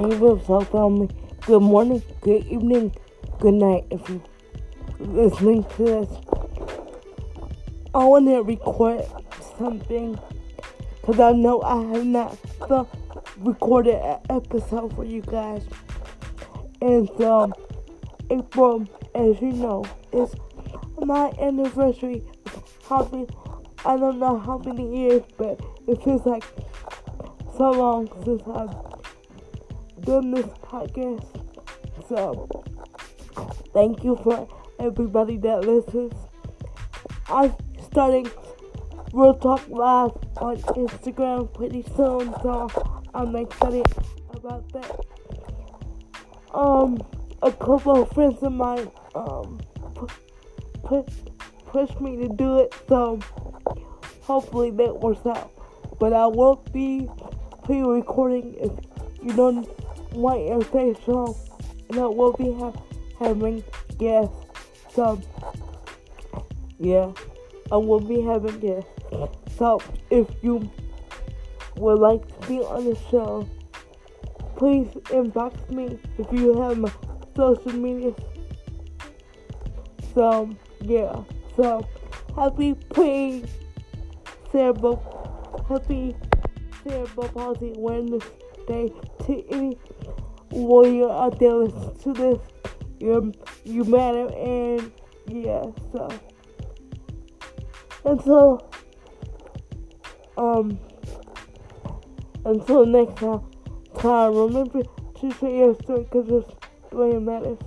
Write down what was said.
Hey, what's up, family? Good morning, good evening, good night. If you're listening to this, I want to record something because I know I have not recorded an episode for you guys. And so, April, as you know, is my anniversary. Happy, I don't know how many years, but it feels like so long since I've done this podcast. So, thank you for everybody that listens. I'm starting Real Talk Live on Instagram pretty soon, so I'm excited about that. Um, a couple of friends of mine um push push me to do it, so hopefully that works out. But I won't be pre-recording if you don't shown, and I will be ha- having guests. So yeah, I will be having guests. So if you would like to be on the show, please inbox me if you have my social media. So yeah, so happy pre cerebral happy cerebral palsy awareness day to any warrior out there listening to this. You you matter and yeah, so until um until next time time remember to share your story because your story matters.